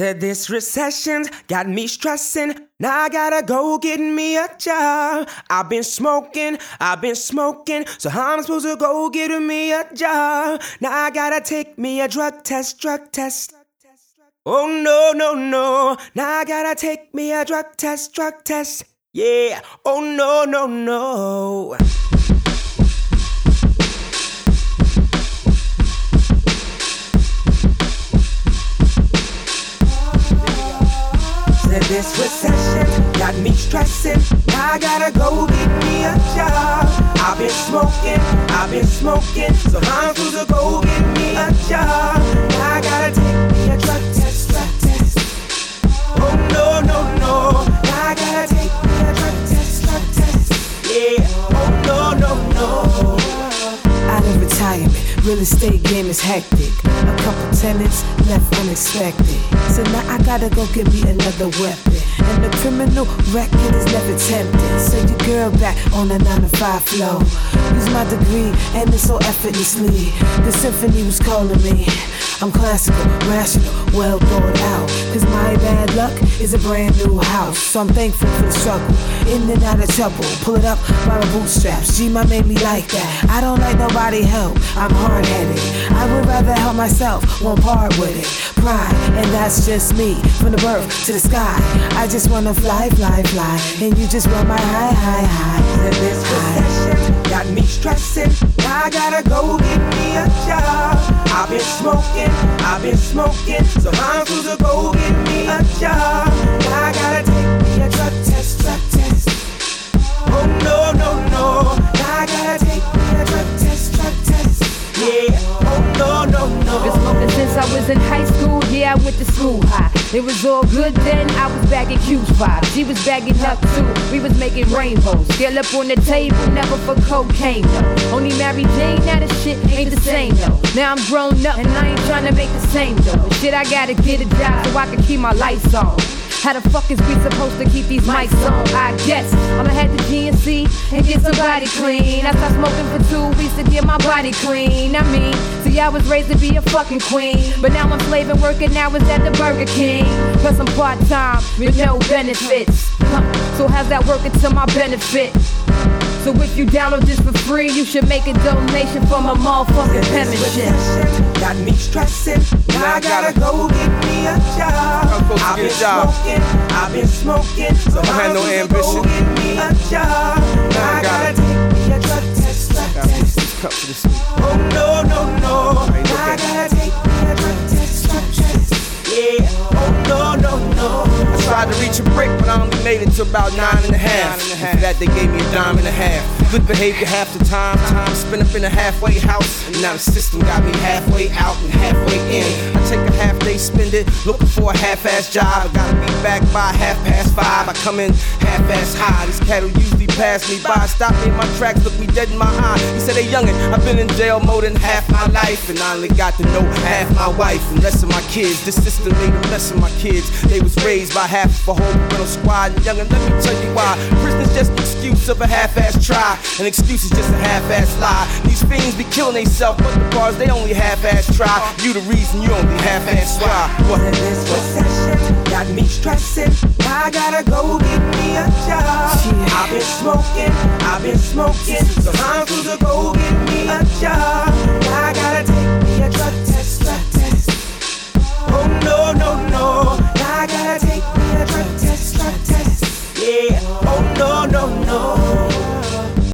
Said this recession's got me stressing. Now I gotta go get me a job. I've been smoking, I've been smoking. So how am I'm supposed to go get me a job? Now I gotta take me a drug test, drug test. Oh no, no, no. Now I gotta take me a drug test, drug test. Yeah. Oh no, no, no. This recession got me stressing. I gotta go get me a job. I've been smoking, I've been smoking. So I'm to go get me a job. Real estate game is hectic. A couple tenants left unexpected. So now I gotta go get me another weapon. And the criminal record is never tempted. So your girl back on a 9 to 5 flow. Use my degree and it's so effortlessly. The symphony was calling me. I'm classical, rational, well thought out. Cause my bad luck is a brand new house. So I'm thankful for the struggle. In and out of trouble. Pull it up by my bootstraps. G, my made me like that. I don't like nobody help. I'm hard headed. I would rather help myself. Won't part with it. Pride, and that's just me. From the birth to the sky. I just wanna fly, fly, fly. And you just want my high, high, high. Said this recession got me stressing. Now I gotta go get me a job. I've been smoking, I've been smoking. So I'm supposed to go get me a job. Now I gotta Been smoking since I was in high school. Yeah, I went to school high. It was all good then. I was back bagging Q5. She was bagging up too. We was making rainbows. Scale up on the table, never for cocaine though. Only Mary Jane, now the shit ain't the same though. Now I'm grown up and I ain't trying to make the same though. But shit, I gotta get a job so I can keep my lights on. How the fuck is we supposed to keep these mics on? I guess I'ma head to GNC and get somebody clean. I stopped smoking for two weeks to get my body clean. I mean, see, I was raised to be a fucking queen, but now I'm slaving working hours at the Burger King. Plus I'm part time with no benefits. Huh, So how's that working to my benefit? So if you download this for free, you should make a donation for my motherfucking penmanship. Got me stressing. Now I gotta go get me a job. Supposed to I've get a been job. smoking, I've been smoking. So I have no to ambition. Go get me a job. Now I I gotta- gotta take me a drug test, drug Gotta test. this cup to the sleep. Oh no, no, no. Ain't no I gotta take me a drug test, drug test. Yeah. Oh no, no, no. I tried to reach a break, but I only made it to about nine and a half. And for that, they gave me a dime and a half. Good behavior half the time. Time spent up in a halfway house. And now the system got me halfway out and halfway in. Spend it looking for a half ass job. I gotta be back by half past five. I come in half ass high. These cattle usually pass me by. Stop me in my tracks, look me dead in my eye. He said, Hey, youngin', I've been in jail more than half my life. And I only got to know half my wife and less of my kids. This system made a mess of my kids. They was raised by half of a whole parental squad. And youngin', let me tell you why. Prison's just an excuse of a half-ass try. An excuse is just a half-ass lie. These fiends be killing themselves, but the bars they only half-ass try. You the reason you only half-ass try. What? Got me stressing. I gotta go get me a job. I've been smoking, I've been smoking. So I'm to go get me a job.